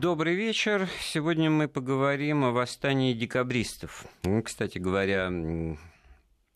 Добрый вечер. Сегодня мы поговорим о восстании декабристов. Ну, кстати говоря,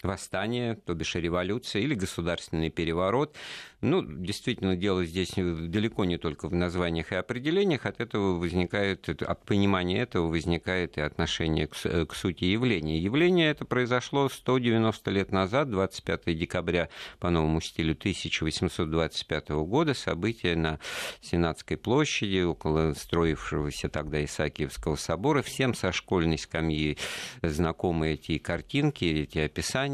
восстание, то бишь революция или государственный переворот. Ну, действительно, дело здесь далеко не только в названиях и определениях. От этого возникает, от понимания этого возникает и отношение к, к сути явления. Явление это произошло 190 лет назад, 25 декабря по новому стилю 1825 года. Событие на Сенатской площади, около строившегося тогда Исаакиевского собора. Всем со школьной скамьи знакомы эти картинки, эти описания.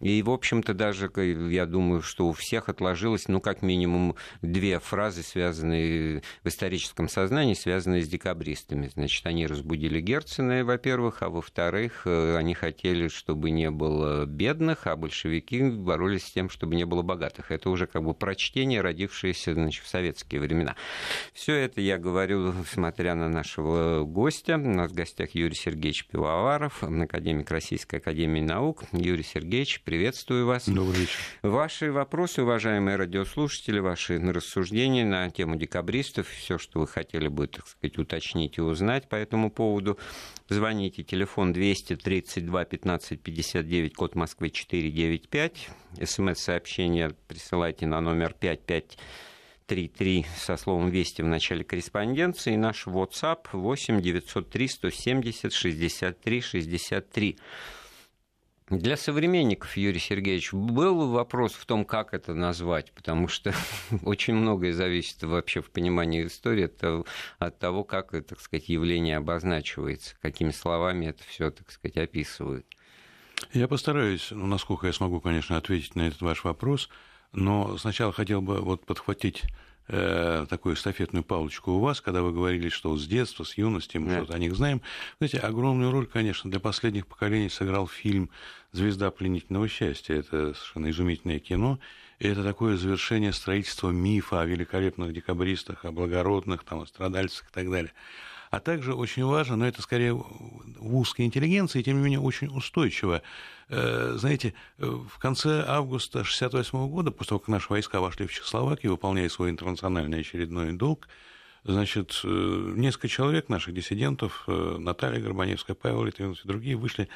И, в общем-то, даже, я думаю, что у всех отложилось ну, как минимум, две фразы, связанные в историческом сознании, связанные с декабристами. Значит, они разбудили Герцена, во-первых, а во-вторых, э, они хотели, чтобы не было бедных, а большевики боролись с тем, чтобы не было богатых. Это уже как бы прочтение, родившееся значит, в советские времена. Все это я говорю, смотря на нашего гостя. У нас в гостях Юрий Сергеевич Пивоваров, академик Российской Академии Наук. Юрий Сергеевич, приветствую вас. Добрый вечер. Ваши вопросы, уважаемые радиослушатели, ваши рассуждения на тему декабристов, все, что вы хотели бы, так сказать, уточнить и узнать по этому поводу, звоните, телефон 232 15 59, код Москвы 495, смс-сообщение присылайте на номер 55 33 со словом «Вести» в начале корреспонденции. Наш WhatsApp 8 903 170 63 63. Для современников, Юрий Сергеевич, был вопрос в том, как это назвать, потому что очень многое зависит вообще в понимании истории от, от того, как, так сказать, явление обозначивается, какими словами это все, так сказать, описывают. Я постараюсь, ну, насколько я смогу, конечно, ответить на этот ваш вопрос, но сначала хотел бы вот подхватить э, такую эстафетную палочку у вас, когда вы говорили, что с детства, с юности мы что-то о них знаем. Знаете, огромную роль, конечно, для последних поколений сыграл фильм «Звезда пленительного счастья». Это совершенно изумительное кино. И это такое завершение строительства мифа о великолепных декабристах, о благородных, там, о страдальцах и так далее а также очень важно, но это скорее в узкой интеллигенции, тем не менее очень устойчиво. Э, знаете, э, в конце августа 1968 года, после того, как наши войска вошли в Чехословакию, выполняя свой интернациональный очередной долг, значит, э, несколько человек наших диссидентов, Наталья Горбаневская, Павел Литвинов и другие, вышли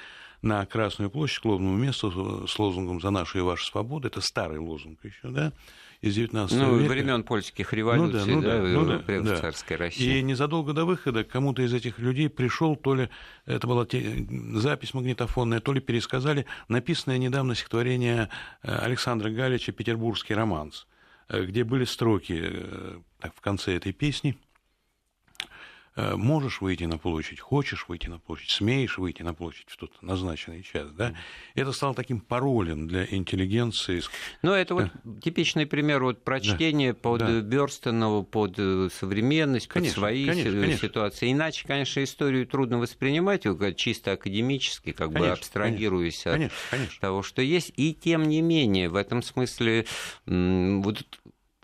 на Красную площадь, к лобному месту с лозунгом «За нашу и вашу свободу». Это старый лозунг еще, да? Из 19 ну, века. времен польских революций, ну, да, ну, да, ну, да, да, царской России. И незадолго до выхода кому-то из этих людей пришел, то ли это была те, запись магнитофонная, то ли пересказали написанное недавно стихотворение э, Александра Галича «Петербургский романс», э, где были строки э, так, в конце этой песни – можешь выйти на площадь, хочешь выйти на площадь, смеешь выйти на площадь в тот назначенный час, да, это стало таким паролем для интеллигенции. Ну, это вот типичный пример вот прочтения да, под да. Бёрстонова, под э, современность, конечно, под свои конечно, конечно. ситуации. Иначе, конечно, историю трудно воспринимать, чисто академически, как конечно, бы абстрагируясь конечно, от конечно. того, что есть. И тем не менее, в этом смысле вот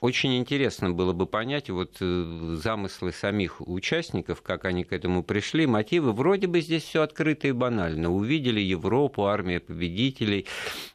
очень интересно было бы понять вот э, замыслы самих участников, как они к этому пришли, мотивы. Вроде бы здесь все открыто и банально. Увидели Европу, армия победителей,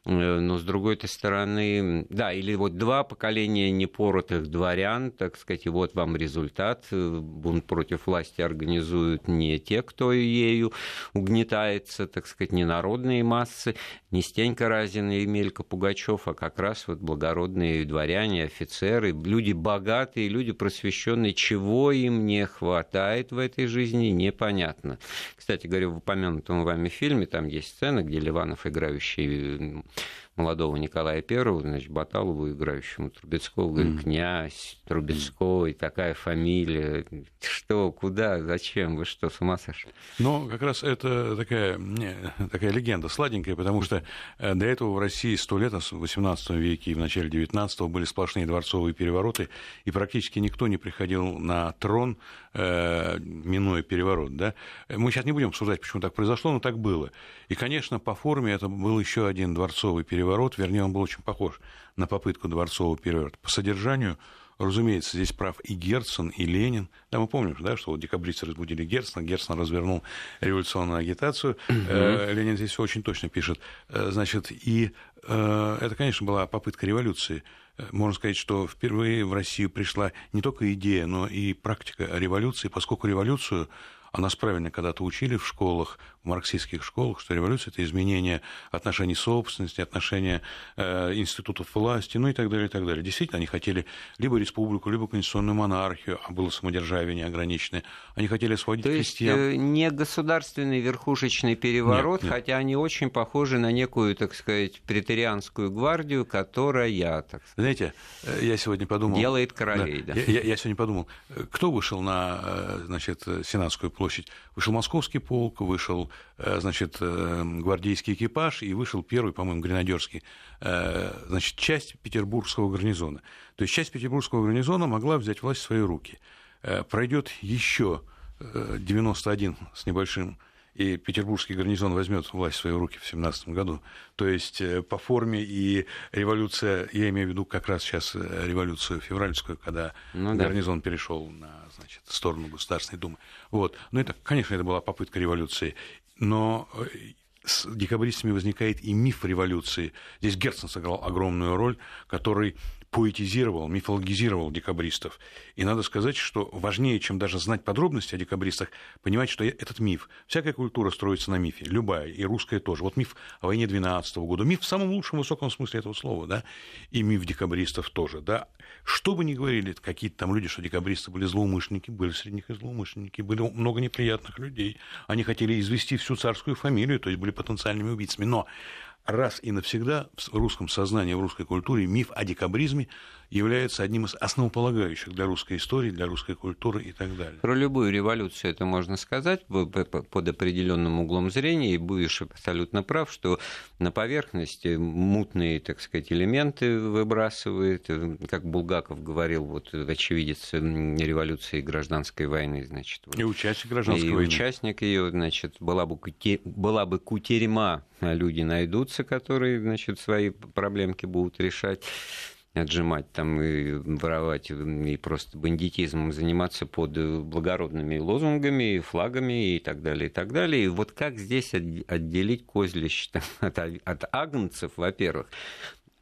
э, но с другой стороны, да, или вот два поколения непоротых дворян, так сказать, и вот вам результат. Бунт против власти организуют не те, кто ею угнетается, так сказать, не народные массы, не Стенька Разин и Емелька Пугачев, а как раз вот благородные дворяне, офицеры, офицеры, люди богатые, люди просвещенные, чего им не хватает в этой жизни, непонятно. Кстати говоря, в упомянутом вами фильме там есть сцена, где Ливанов, играющий молодого Николая Первого, значит, Баталову, играющему Трубецкого, говорит, mm. князь Трубецкой, такая фамилия, что, куда, зачем, вы что, с ума сошли? Ну, как раз это такая, такая легенда сладенькая, потому что э, до этого в России сто лет, в XVIII веке и в начале XIX были сплошные дворцовые перевороты, и практически никто не приходил на трон, минуя переворот, да. Мы сейчас не будем обсуждать, почему так произошло, но так было. И, конечно, по форме это был еще один дворцовый переворот, вернее, он был очень похож на попытку дворцового переворота. По содержанию Разумеется, здесь прав и Герцен, и Ленин. Да, мы помним, да, что вот декабристы разбудили Герцена, Герцен развернул революционную агитацию. Угу. Ленин здесь все очень точно пишет. Э, значит, и э, это, конечно, была попытка революции. Э, можно сказать, что впервые в Россию пришла не только идея, но и практика революции, поскольку революцию а нас правильно когда-то учили в школах, в марксистских школах, что революция – это изменение отношений собственности, отношения э, институтов власти, ну и так далее, и так далее. Действительно, они хотели либо республику, либо конституционную монархию, а было самодержавие неограниченное. Они хотели освободить То крестьян. То есть не государственный верхушечный переворот, нет, нет. хотя они очень похожи на некую, так сказать, претерианскую гвардию, которая, так сказать, Знаете, э, я сегодня подумал... Делает королей, да. да. Я, я сегодня подумал, э, кто вышел на, э, значит, Сенатскую площадь. Вышел московский полк, вышел, э, значит, э, гвардейский экипаж и вышел первый, по-моему, гренадерский, э, значит, часть петербургского гарнизона. То есть часть петербургского гарнизона могла взять власть в свои руки. Пройдет еще 91 с небольшим и петербургский гарнизон возьмет власть в свои руки в 17 году. То есть э, по форме и революция, я имею в виду как раз сейчас э, революцию февральскую, когда ну, да. гарнизон перешел на значит, сторону Государственной Думы. Вот. Но это, конечно, это была попытка революции. Но э, с декабристами возникает и миф революции. Здесь Герцен сыграл огромную роль, который поэтизировал, мифологизировал декабристов. И надо сказать, что важнее, чем даже знать подробности о декабристах, понимать, что этот миф, всякая культура строится на мифе, любая, и русская тоже. Вот миф о войне 12 -го года, миф в самом лучшем высоком смысле этого слова, да, и миф декабристов тоже, да. Что бы ни говорили какие-то там люди, что декабристы были злоумышленники, были среди них и злоумышленники, были много неприятных людей, они хотели извести всю царскую фамилию, то есть были потенциальными убийцами, но раз и навсегда в русском сознании, в русской культуре миф о декабризме является одним из основополагающих для русской истории, для русской культуры и так далее. Про любую революцию это можно сказать под определенным углом зрения, и будешь абсолютно прав, что на поверхности мутные, так сказать, элементы выбрасывает, как Булгаков говорил, вот очевидец революции гражданской войны, значит. И участник гражданской и войны. участник ее, значит, была бы, была бы кутерьма, а люди найдутся, которые, значит, свои проблемки будут решать отжимать там и воровать, и просто бандитизмом заниматься под благородными лозунгами, флагами и так далее, и так далее. И вот как здесь отделить козлищ от, от агнцев, во-первых,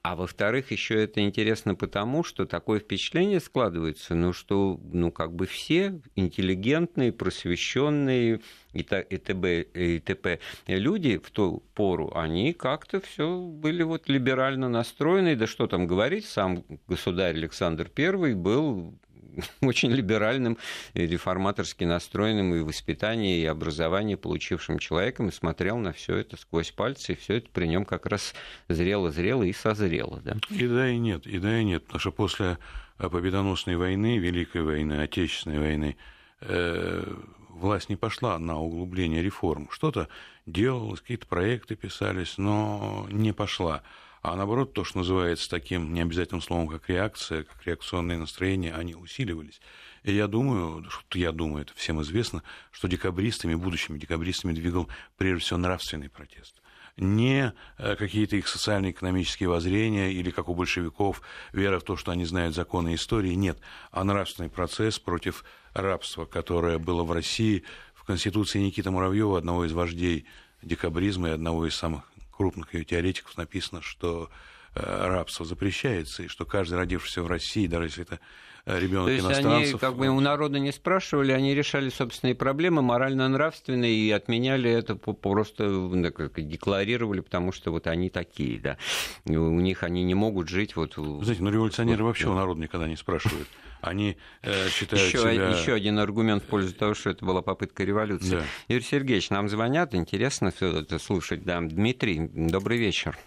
а во-вторых, еще это интересно потому, что такое впечатление складывается, ну, что ну, как бы все интеллигентные, просвещенные и т.п. и т.п. люди в ту пору, они как-то все были вот либерально настроены, да что там говорить, сам государь Александр I был очень либеральным, реформаторски настроенным и воспитание, и образование получившим человеком, и смотрел на все это сквозь пальцы, и все это при нем как раз зрело-зрело и созрело. Да? И да, и нет, и да, и нет, потому что после победоносной войны, Великой войны, Отечественной войны, э, власть не пошла на углубление реформ. Что-то делалось, какие-то проекты писались, но не пошла а наоборот, то, что называется таким необязательным словом, как реакция, как реакционные настроения, они усиливались. И я думаю, что я думаю, это всем известно, что декабристами, будущими декабристами двигал прежде всего нравственный протест не э, какие-то их социально-экономические воззрения или, как у большевиков, вера в то, что они знают законы истории. Нет, а нравственный процесс против рабства, которое было в России в Конституции Никиты Муравьева, одного из вождей декабризма и одного из самых крупных ее теоретиков написано, что э, рабство запрещается, и что каждый родившийся в России, даже если это э, ребенок иностранцев... То есть они как бы у народа не спрашивали, они решали собственные проблемы морально-нравственные и отменяли это просто декларировали, потому что вот они такие, да. И у них они не могут жить вот... Знаете, ну революционеры вот, вообще у народа никогда не спрашивают. Они э, считают еще, себя... Еще один аргумент в пользу того, что это была попытка революции. Да. Юрий Сергеевич, нам звонят, интересно все это слушать. Да. Дмитрий, добрый вечер.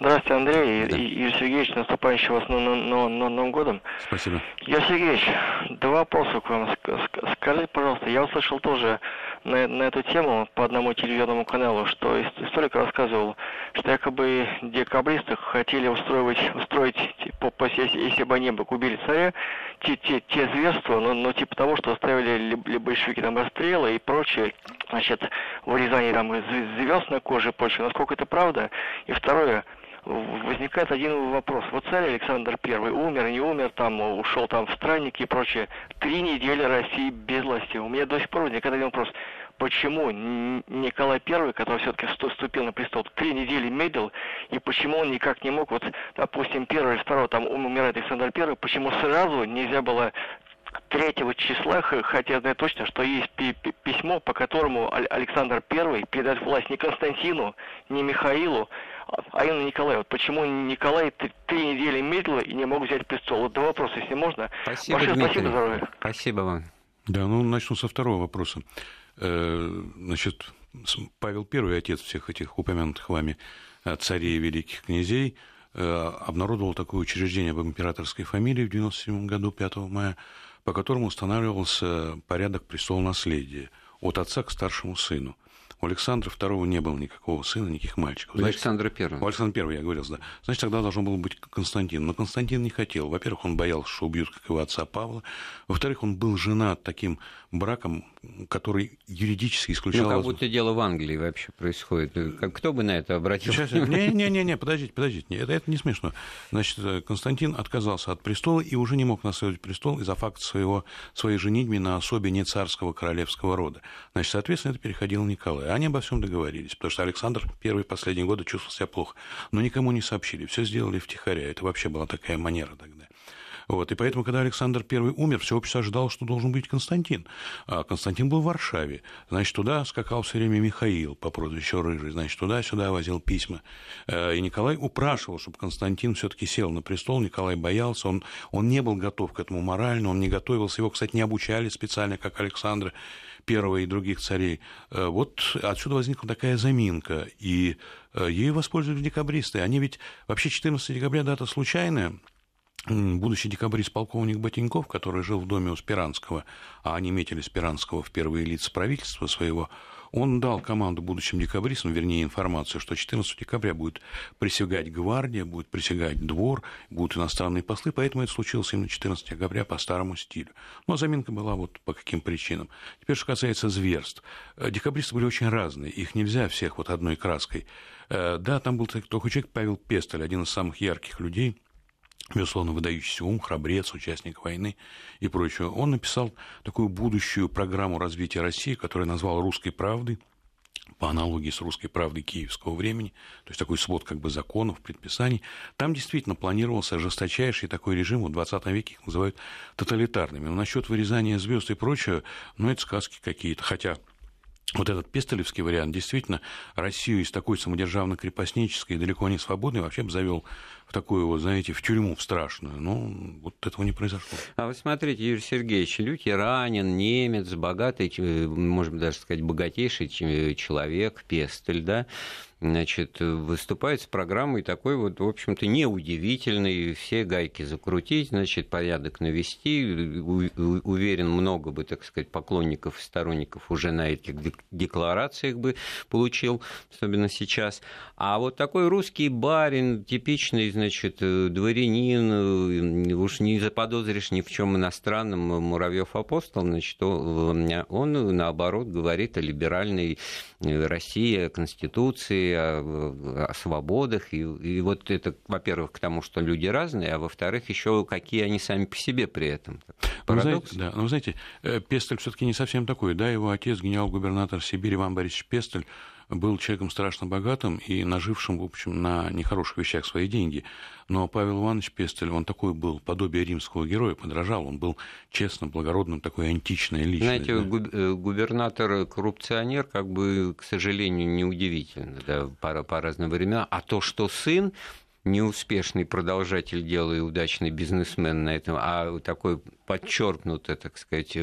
Здравствуйте, Андрей да. и Юрий Сергеевич, наступающего вас Новым годом. Спасибо. Юрий Сергеевич, два вопроса к вам. Скажите, пожалуйста, я услышал тоже на, на эту тему по одному телевизионному каналу, что историк рассказывал, что якобы декабристы хотели устроить, устроить по, если, бы они бы убили царя, те, те, те зверства, но, но типа того, что оставили ли, ли большевики там расстрелы и прочее, значит, вырезание там звезд на коже и прочее. Насколько это правда? И второе, возникает один вопрос. Вот царь Александр I умер, не умер, там ушел там в странники и прочее. Три недели России без власти. У меня до сих пор возникает один вопрос. почему Николай I, который все-таки вступил на престол, три недели медлил, и почему он никак не мог, вот, допустим, первого или второго, там умирает Александр I, почему сразу нельзя было 3 числа, хотя знаю точно, что есть письмо, по которому Александр I передает власть не Константину, не Михаилу, а именно Николаю. Вот почему Николай три недели медлил и не мог взять престол? Вот два вопроса, если можно. Спасибо, Большое Дмитрий. спасибо, здоровья. Спасибо вам. Да, ну начну со второго вопроса. Э, значит, Павел I, отец всех этих упомянутых вами э, царей и великих князей, э, обнародовал такое учреждение об императорской фамилии в 97 году, 5 мая, по которому устанавливался порядок престола наследия от отца к старшему сыну. У Александра II не было никакого сына, никаких мальчиков. У Александра I. У Александра I, я говорил, да. Значит, тогда должен был быть Константин. Но Константин не хотел. Во-первых, он боялся, что убьют, как его отца Павла. Во-вторых, он был женат таким браком, который юридически исключал... Ну, как будто дело в Англии вообще происходит. Кто бы на это обратил? Не-не-не, подождите, подождите. Это, это не смешно. Значит, э, Константин отказался от престола и уже не мог наследовать престол из-за факта своего, своей женитьбы на особе не царского королевского рода. Значит, соответственно, это переходил Николай. Они обо всем договорились, потому что Александр первые последние годы чувствовал себя плохо. Но никому не сообщили, все сделали втихаря. Это вообще была такая манера тогда. Вот, и поэтому, когда Александр I умер, все общество ожидало, что должен быть Константин. А Константин был в Варшаве. Значит, туда скакал все время Михаил по прозвищу Рыжий. Значит, туда-сюда возил письма. Э, и Николай упрашивал, чтобы Константин все-таки сел на престол. Николай боялся, он, он не был готов к этому морально, он не готовился. Его, кстати, не обучали специально, как Александра первого и других царей. Э, вот отсюда возникла такая заминка, и э, ею воспользовались декабристы. Они ведь вообще 14 декабря дата случайная, будущий декабрист полковник Ботеньков, который жил в доме у Спиранского, а они метили Спиранского в первые лица правительства своего, он дал команду будущим декабристам, вернее, информацию, что 14 декабря будет присягать гвардия, будет присягать двор, будут иностранные послы, поэтому это случилось именно 14 декабря по старому стилю. Но заминка была вот по каким причинам. Теперь, что касается зверств. Э, декабристы были очень разные, их нельзя всех вот одной краской. Э, да, там был такой человек Павел Пестель, один из самых ярких людей – безусловно, выдающийся ум, храбрец, участник войны и прочего. Он написал такую будущую программу развития России, которую назвал «Русской правдой», по аналогии с русской правдой киевского времени, то есть такой свод как бы законов, предписаний, там действительно планировался жесточайший такой режим, в 20 веке их называют тоталитарными. Но насчет вырезания звезд и прочего, ну, это сказки какие-то, хотя вот этот пестелевский вариант действительно Россию из такой самодержавно-крепостнической, далеко не свободной, вообще бы завел в такую вот, знаете, в тюрьму в страшную. Но вот этого не произошло. А вы смотрите, Юрий Сергеевич, лютеранин, немец, богатый, можно даже сказать, богатейший человек, Пестель, да, значит, выступает с программой такой вот, в общем-то, неудивительной, все гайки закрутить, значит, порядок навести, уверен, много бы, так сказать, поклонников и сторонников уже на этих декларациях бы получил, особенно сейчас. А вот такой русский барин, типичный, значит, дворянин, уж не заподозришь ни в чем иностранном, Муравьев апостол, значит, он, наоборот, говорит о либеральной России, о Конституции, о, о свободах. И, и вот это, во-первых, к тому, что люди разные, а во-вторых, еще какие они сами по себе при этом. Парадокс. Ну, знаете, да, но знаете, э, Пестель все-таки не совсем такой. Да, его отец, генерал-губернатор Сибири Иван Борисович Пестель, был человеком страшно богатым и нажившим, в общем, на нехороших вещах свои деньги. Но Павел Иванович Пестель, он такой был, подобие римского героя, подражал. Он был честным, благородным, такой античной личностью. Знаете, да? Э, губернатор-коррупционер, как бы, к сожалению, неудивительно, да, по, по разным временам. А то, что сын неуспешный продолжатель дела и удачный бизнесмен на этом, а такой подчеркнутый, так сказать,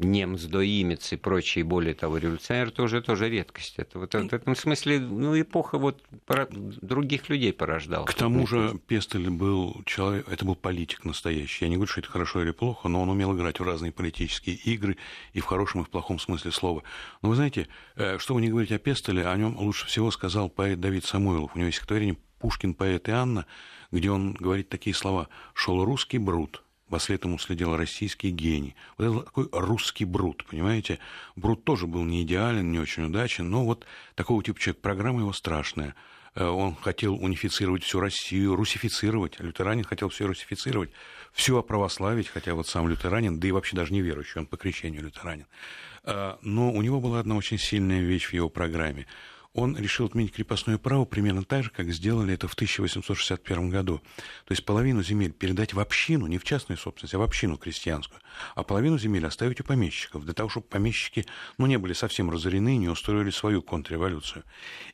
э, немсдоимец и прочие, более того, революционер, тоже, тоже редкость. Это вот в этом смысле, ну, эпоха вот других людей порождала. К тому же Пестель был человек, это был политик настоящий. Я не говорю, что это хорошо или плохо, но он умел играть в разные политические игры и в хорошем и в плохом смысле слова. Но вы знаете, э, что вы не говорите о Пестеле, о нем лучше всего сказал поэт Давид Самойлов. У него есть стихотворение «Пушкин, поэт и Анна», где он говорит такие слова «Шел русский брут, во след ему следил российский гений. Вот это такой русский Брут, понимаете? Брут тоже был не идеален, не очень удачен, но вот такого типа человек, программа его страшная. э, он хотел унифицировать всю Россию, русифицировать. Лютеранин хотел все русифицировать, все оправославить, хотя вот сам лютеранин, да и вообще даже не верующий, он по крещению лютеранин. Э, но у него была одна очень сильная вещь в его программе – он решил отменить крепостное право примерно так же, как сделали это в 1861 году. То есть половину земель передать в общину, не в частную собственность, а в общину крестьянскую, а половину земель оставить у помещиков, для того, чтобы помещики ну, не были совсем разорены и не устроили свою контрреволюцию.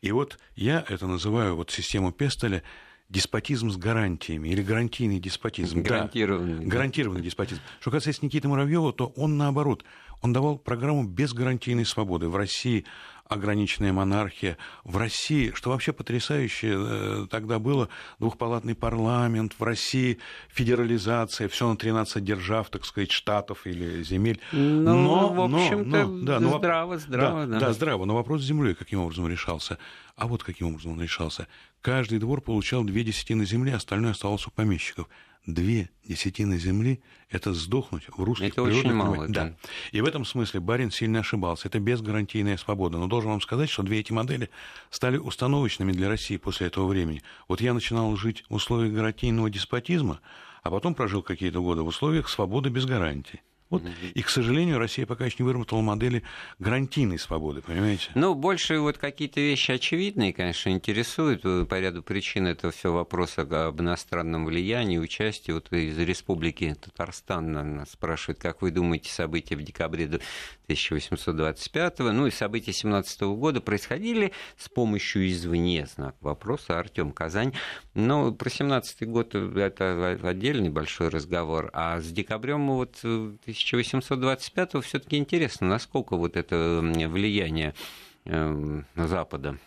И вот я это называю вот систему Пестеля деспотизм с гарантиями или гарантийный деспотизм. Гарантированный. Да, гарантированный деспотизм. Что касается Никиты Муравьева, то он наоборот, он давал программу без гарантийной свободы. В России ограниченная монархия. В России, что вообще потрясающе э, тогда было, двухпалатный парламент, в России федерализация, все на 13 держав, так сказать, штатов или земель. Ну, но, в общем-то, но, да, но, здраво, здраво. Да, да. да, здраво. Но вопрос с землей каким образом решался? А вот каким образом он решался. Каждый двор получал две десятины земли, остальное оставалось у помещиков две десятины земли – это сдохнуть в русских это очень мало, да. да. И в этом смысле Барин сильно ошибался. Это безгарантийная свобода. Но должен вам сказать, что две эти модели стали установочными для России после этого времени. Вот я начинал жить в условиях гарантийного деспотизма, а потом прожил какие-то годы в условиях свободы без гарантий. Вот. И, к сожалению, Россия пока еще не выработала модели гарантийной свободы, понимаете? Ну, больше вот какие-то вещи очевидные, конечно, интересуют. По ряду причин это все вопросы об иностранном влиянии, участии. Вот из Республики Татарстан нас спрашивают, как вы думаете, события в декабре 1825, ну и события 17 года происходили с помощью извне, знак вопроса, Артем Казань. Но про 17 год это отдельный большой разговор, а с декабрем вот 1825 все-таки интересно, насколько вот это влияние эм, Запада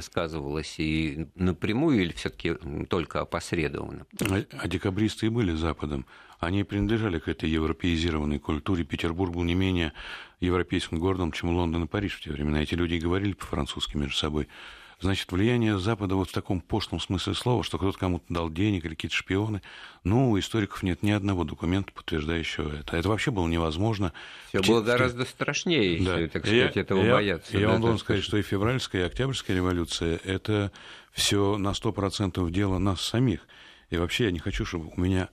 сказывалось и напрямую или все-таки только опосредованно? А, а декабристы и были Западом. Они принадлежали к этой европеизированной культуре. Петербург был не менее европейским городом, чем Лондон и Париж в те времена. Эти люди говорили по-французски между собой. Значит, влияние Запада вот в таком пошлом смысле слова, что кто-то кому-то дал денег или какие-то шпионы, ну, у историков нет ни одного документа, подтверждающего это. Это вообще было невозможно. Все было гораздо страшнее, да. если, так сказать, я, этого я, бояться. Я да, вам должен сказать, что и февральская, и октябрьская революция – это все на сто процентов дело нас самих. И вообще я не хочу, чтобы у меня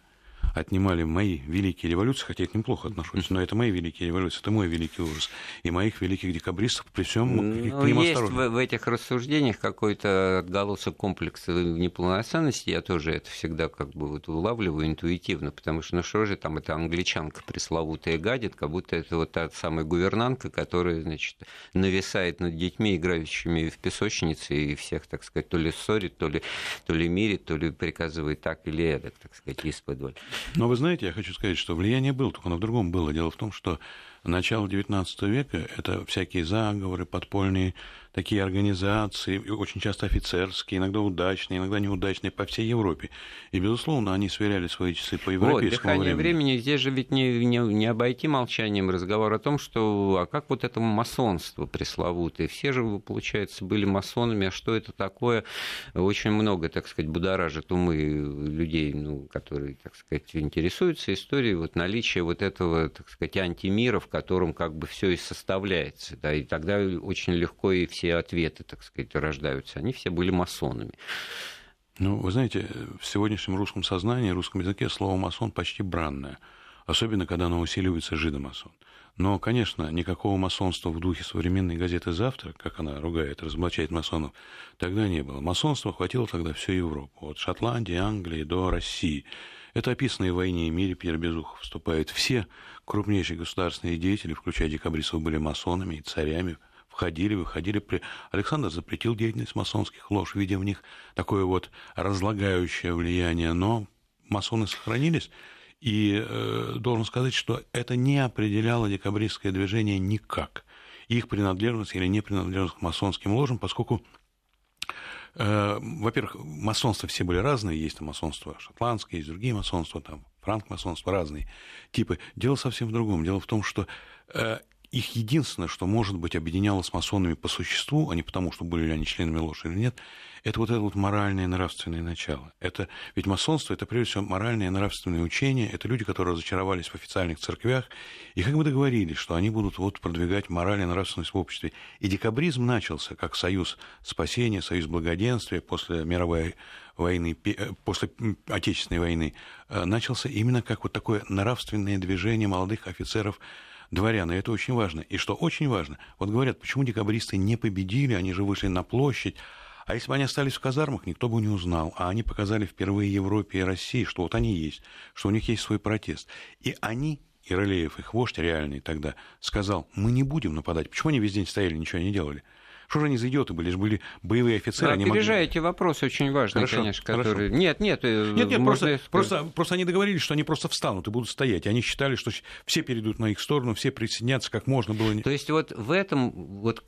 отнимали мои великие революции, хотя я к ним плохо отношусь, но это мои великие революции, это мой великий ужас. И моих великих декабристов при всем ну, к ним Есть в, в этих рассуждениях какой-то отголосок комплекса неполноценности, я тоже это всегда как бы вот улавливаю интуитивно, потому что ну что же там, это англичанка пресловутая гадит, как будто это вот та самая гувернантка, которая, значит, нависает над детьми, играющими в песочнице, и всех, так сказать, то ли ссорит, то ли, то ли мирит, то ли приказывает так или эдак, так сказать, из-под но вы знаете, я хочу сказать, что влияние было, только оно в другом было. Дело в том, что начало XIX века – это всякие заговоры, подпольные такие организации, очень часто офицерские, иногда удачные, иногда неудачные по всей Европе. И, безусловно, они сверяли свои часы по европейскому вот, времени. времени. Здесь же ведь не, не, не обойти молчанием разговор о том, что а как вот это масонство пресловутое. Все же, получается, были масонами, а что это такое? Очень много, так сказать, будоражит умы людей, ну, которые, так сказать, интересуются историей, вот наличие вот этого, так сказать, антимира, в котором как бы все и составляется. Да, и тогда очень легко и все ответы, так сказать, рождаются. Они все были масонами. Ну, вы знаете, в сегодняшнем русском сознании, русском языке слово «масон» почти бранное. Особенно, когда оно усиливается жидомасон. Но, конечно, никакого масонства в духе современной газеты «Завтра», как она ругает, разоблачает масонов, тогда не было. Масонства хватило тогда всю Европу, от Шотландии, Англии до России. Это описанные в «Войне и мире» Пьер Безухов вступает. Все крупнейшие государственные деятели, включая декабристов, были масонами и царями входили, выходили. При... Александр запретил деятельность масонских лож, видя в них такое вот разлагающее влияние, но масоны сохранились. И э, должен сказать, что это не определяло декабристское движение никак. Их принадлежность или не принадлежность к масонским ложам, поскольку во-первых, масонства все были разные, есть там масонство шотландское, есть другие масонства, там франк-масонство, разные типы. Дело совсем в другом. Дело в том, что э, их единственное, что, может быть, объединяло с масонами по существу, а не потому, что были ли они членами ложи или нет, это вот это вот моральное и нравственное начало. Это, ведь масонство – это, прежде всего, моральное и нравственное учение. Это люди, которые разочаровались в официальных церквях и как бы договорились, что они будут вот продвигать мораль и нравственность в обществе. И декабризм начался как союз спасения, союз благоденствия после мировой войны, э, после Отечественной войны, э, начался именно как вот такое нравственное движение молодых офицеров дворян, и это очень важно. И что очень важно, вот говорят, почему декабристы не победили, они же вышли на площадь, а если бы они остались в казармах, никто бы не узнал. А они показали впервые Европе и России, что вот они есть, что у них есть свой протест. И они, Иралеев, их вождь реальный тогда, сказал, мы не будем нападать. Почему они весь день стояли, ничего не делали? Что же они за идиоты были? Были боевые офицеры. Да, опережаете могли... вопрос очень важный, хорошо, конечно, который... Хорошо. Нет, нет, э, нет, нет можно... просто, просто, просто они договорились, что они просто встанут и будут стоять. И они считали, что все перейдут на их сторону, все присоединятся как можно было. То есть вот в этом, вот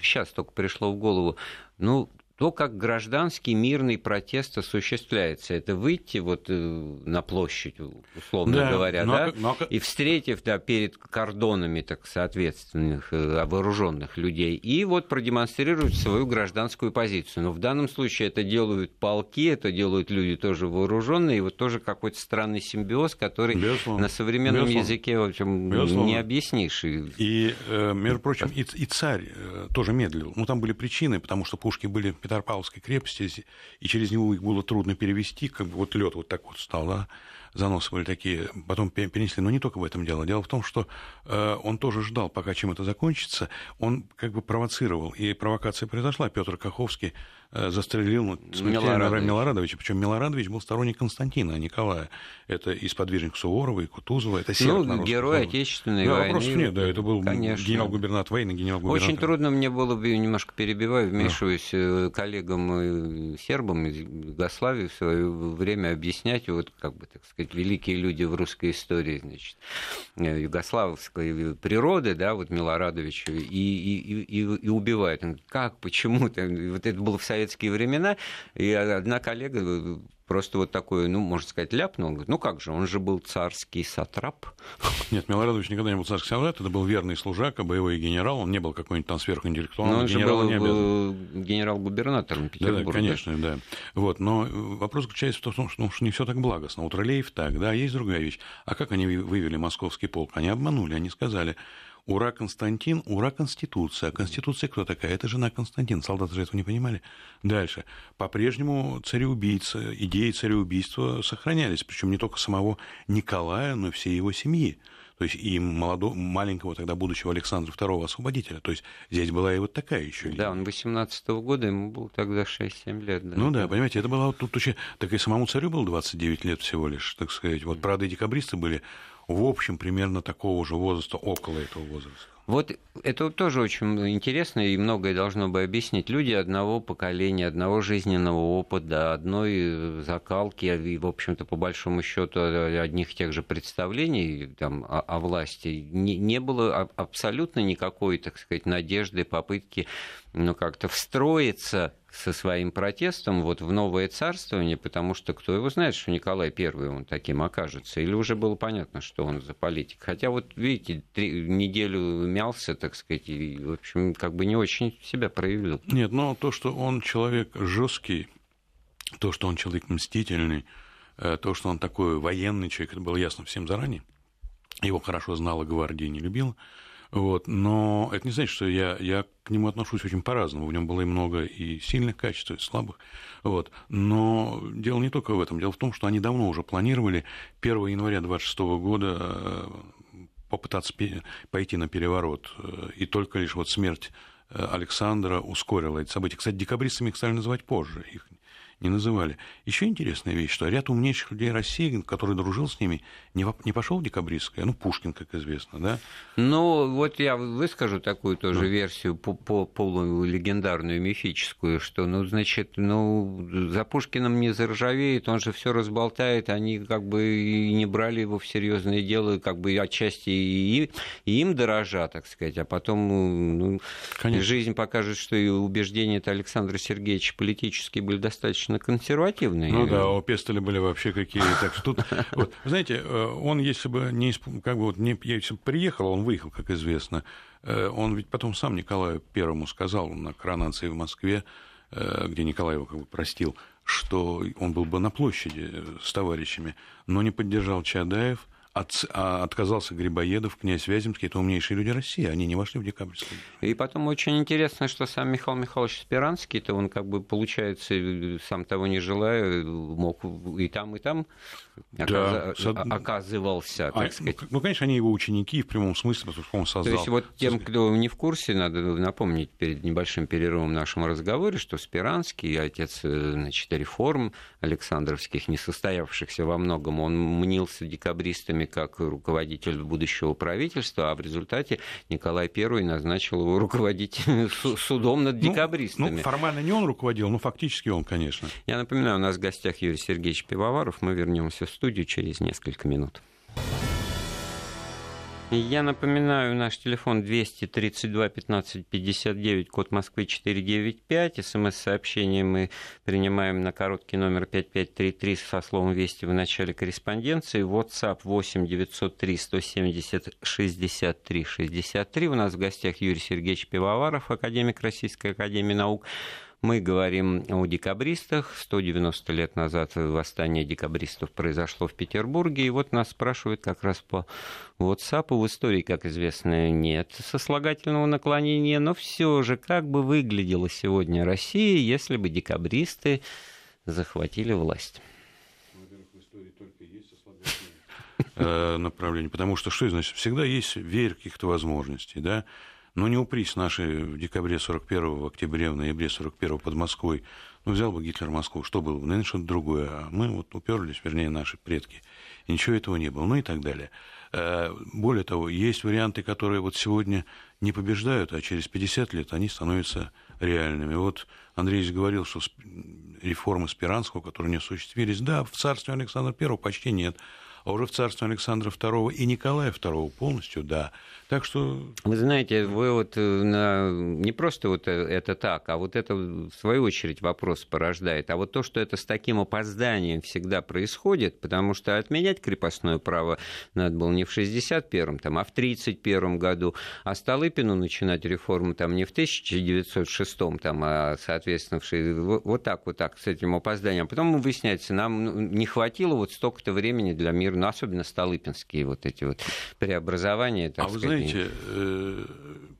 сейчас только пришло в голову, ну, то, как гражданский мирный протест осуществляется. Это выйти вот э, на площадь, условно да, говоря, но, да, но... и встретив да, перед кордонами так, соответственных э, вооруженных людей, и вот продемонстрировать свою гражданскую позицию. Но в данном случае это делают полки, это делают люди тоже вооруженные, и вот тоже какой-то странный симбиоз, который Безусловно. на современном Безусловно. языке, в общем, Безусловно. не объяснишь. И, э, между прочим, и, и царь тоже медлил. Ну, там были причины, потому что пушки были Петропавловской крепости, и через него их было трудно перевести, как бы вот лед вот так вот стал, да, заносы были такие, потом перенесли. Но не только в этом дело. Дело в том, что э, он тоже ждал, пока чем это закончится. Он как бы провоцировал, и провокация произошла. Петр Каховский застрелил ну, Милорадович. Милорадовича. Причем Милорадович был сторонник Константина, а Николая. Это и сподвижник Суворова, и Кутузова. Это ну, герой Отечественной да, войны. Вопросов нет, да, это был генерал-губернатор войны, генерал-губернатор. Очень трудно мне было бы, немножко перебиваю, вмешиваясь да. Э, коллегам сербам из Югославии в свое время объяснять, вот, как бы, так сказать, великие люди в русской истории, значит, э, югославской природы, да, вот Милорадович, и, и, и, и убивает. Как, почему? Вот это было в Советском советские времена, и одна коллега э, просто вот такой, ну, можно сказать, ляпнул. Он говорит, ну как же, он же был царский сатрап. Нет, Милорадович никогда не был царский сатрап, это был верный служака, боевой генерал, он не был какой-нибудь там сверхинтеллектуальным. Но он же был не э, генерал-губернатором Петербурга. Да, конечно, да. Вот, но вопрос заключается в том, что, ну, что не все так благостно. Вот Рылеев так, да, есть другая вещь. А как они вывели московский полк? Они обманули, они сказали, Ура, Константин, ура, Конституция. А Конституция кто такая? Это жена Константина. Солдаты же этого не понимали. Дальше. По-прежнему цареубийца, идеи цареубийства сохранялись. Причем не только самого Николая, но и всей его семьи. То есть и молодого, маленького тогда будущего Александра II освободителя. То есть здесь была и вот такая еще линия. Да, он 18 -го года, ему было тогда 6-7 лет. Да. Ну да, понимаете, это было вот тут очень... Так и самому царю было 29 лет всего лишь, так сказать. Вот, правда, и декабристы были в общем, примерно такого же возраста, около этого возраста. Вот это тоже очень интересно и многое должно бы объяснить. Люди одного поколения, одного жизненного опыта, одной закалки и, в общем-то, по большому счету одних и тех же представлений там, о, о власти не, не было абсолютно никакой, так сказать, надежды, попытки ну, как-то встроиться со своим протестом вот в новое царствование, потому что кто его знает, что Николай I он таким окажется, или уже было понятно, что он за политик. Хотя вот, видите, три, неделю мялся, так сказать, и, в общем, как бы не очень себя проявил. Нет, но то, что он человек жесткий, то, что он человек мстительный, э, то, что он такой военный человек, это было ясно всем заранее. Его хорошо знала гвардия, не любила. Вот. Но это не значит, что я, я к нему отношусь очень по-разному. В нем было и много и сильных качеств, и слабых. Вот. Но дело не только в этом. Дело в том, что они давно уже планировали 1 января 26 года э, попытаться пойти на переворот. Э, и только лишь вот смерть э, Александра ускорила эти события. Кстати, декабристами их стали называть позже. Их не называли. Еще интересная вещь, что ряд умнейших людей России, который дружил с ними, не, не пошел в декабристское. Ну, Пушкин, как известно, да? Ну, вот я выскажу такую тоже ну. версию по, по полулегендарную, мифическую, что, ну, значит, ну, за Пушкиным не заржавеет, он же все разболтает, они как бы и не брали его в серьезное дело, как бы отчасти и, и им дорожа, так сказать, а потом ну, жизнь покажет, что и убеждения Александра Сергеевича политические были достаточно достаточно консервативный. Ну да, у Пестеля были вообще какие Так что тут, вот, знаете, э, он, если бы не, как бы вот не, если бы приехал, он выехал, как известно, э, он ведь потом сам Николаю Первому сказал на коронации в Москве, э, где Николай его как бы простил, что он был бы на площади с товарищами, но не поддержал Чадаев, от, а отказался Грибоедов, князь Вяземский, это умнейшие люди России, они не вошли в декабрьскую. И потом очень интересно, что сам Михаил Михайлович Спиранский, то он как бы, получается, сам того не желая, мог и там, и там да, оказ... сад... оказывался, так а, сказать. Ну, конечно, они его ученики в прямом смысле, потому что он создал. То есть вот тем, кто не в курсе, надо напомнить перед небольшим перерывом в нашем разговоре, что Спиранский, отец значит, реформ Александровских, не состоявшихся во многом, он мнился декабристами как руководитель будущего правительства, а в результате Николай I назначил его руководить судом над ну, декабристами. Ну, формально не он руководил, но фактически он, конечно. Я напоминаю, у нас в гостях Юрий Сергеевич Пивоваров. Мы вернемся в студию через несколько минут. Я напоминаю, наш телефон 232 15 59, код Москвы 495. СМС-сообщение мы принимаем на короткий номер 5533 со словом «Вести» в начале корреспонденции. WhatsApp 8 903 170 63 63. У нас в гостях Юрий Сергеевич Пивоваров, академик Российской Академии Наук. Мы говорим о декабристах. 190 лет назад восстание декабристов произошло в Петербурге. И вот нас спрашивают как раз по WhatsApp. В истории, как известно, нет сослагательного наклонения. Но все же, как бы выглядела сегодня Россия, если бы декабристы захватили власть? Э, направление, потому что что значит? Всегда есть верь каких-то возможностей, да? Но не упрись наши в декабре 41 в октябре, в ноябре 41 под Москвой. Ну, взял бы Гитлер Москву, что было бы? Наверное, что-то другое. А мы вот уперлись, вернее, наши предки. И ничего этого не было. Ну и так далее. Э, более того, есть варианты, которые вот сегодня не побеждают, а через 50 лет они становятся реальными. Вот Андреевич говорил, что реформы Спиранского, которые не осуществились, да, в царстве Александра I почти нет а уже в царстве Александра II и Николая II полностью, да. Так что... Вы знаете, вы вот э, на... не просто вот э, это так, а вот это в свою очередь вопрос порождает. А вот то, что это с таким опозданием всегда происходит, потому что отменять крепостное право надо было не в 61-м, там, а в 31 году, а Столыпину начинать реформу там не в 1906-м, там, а, соответственно, в... вот так вот так, с этим опозданием. А потом выясняется, нам ну, не хватило вот столько-то времени для мира ну, особенно столыпинские вот эти вот преобразования. Так а сказать. Знаете, э,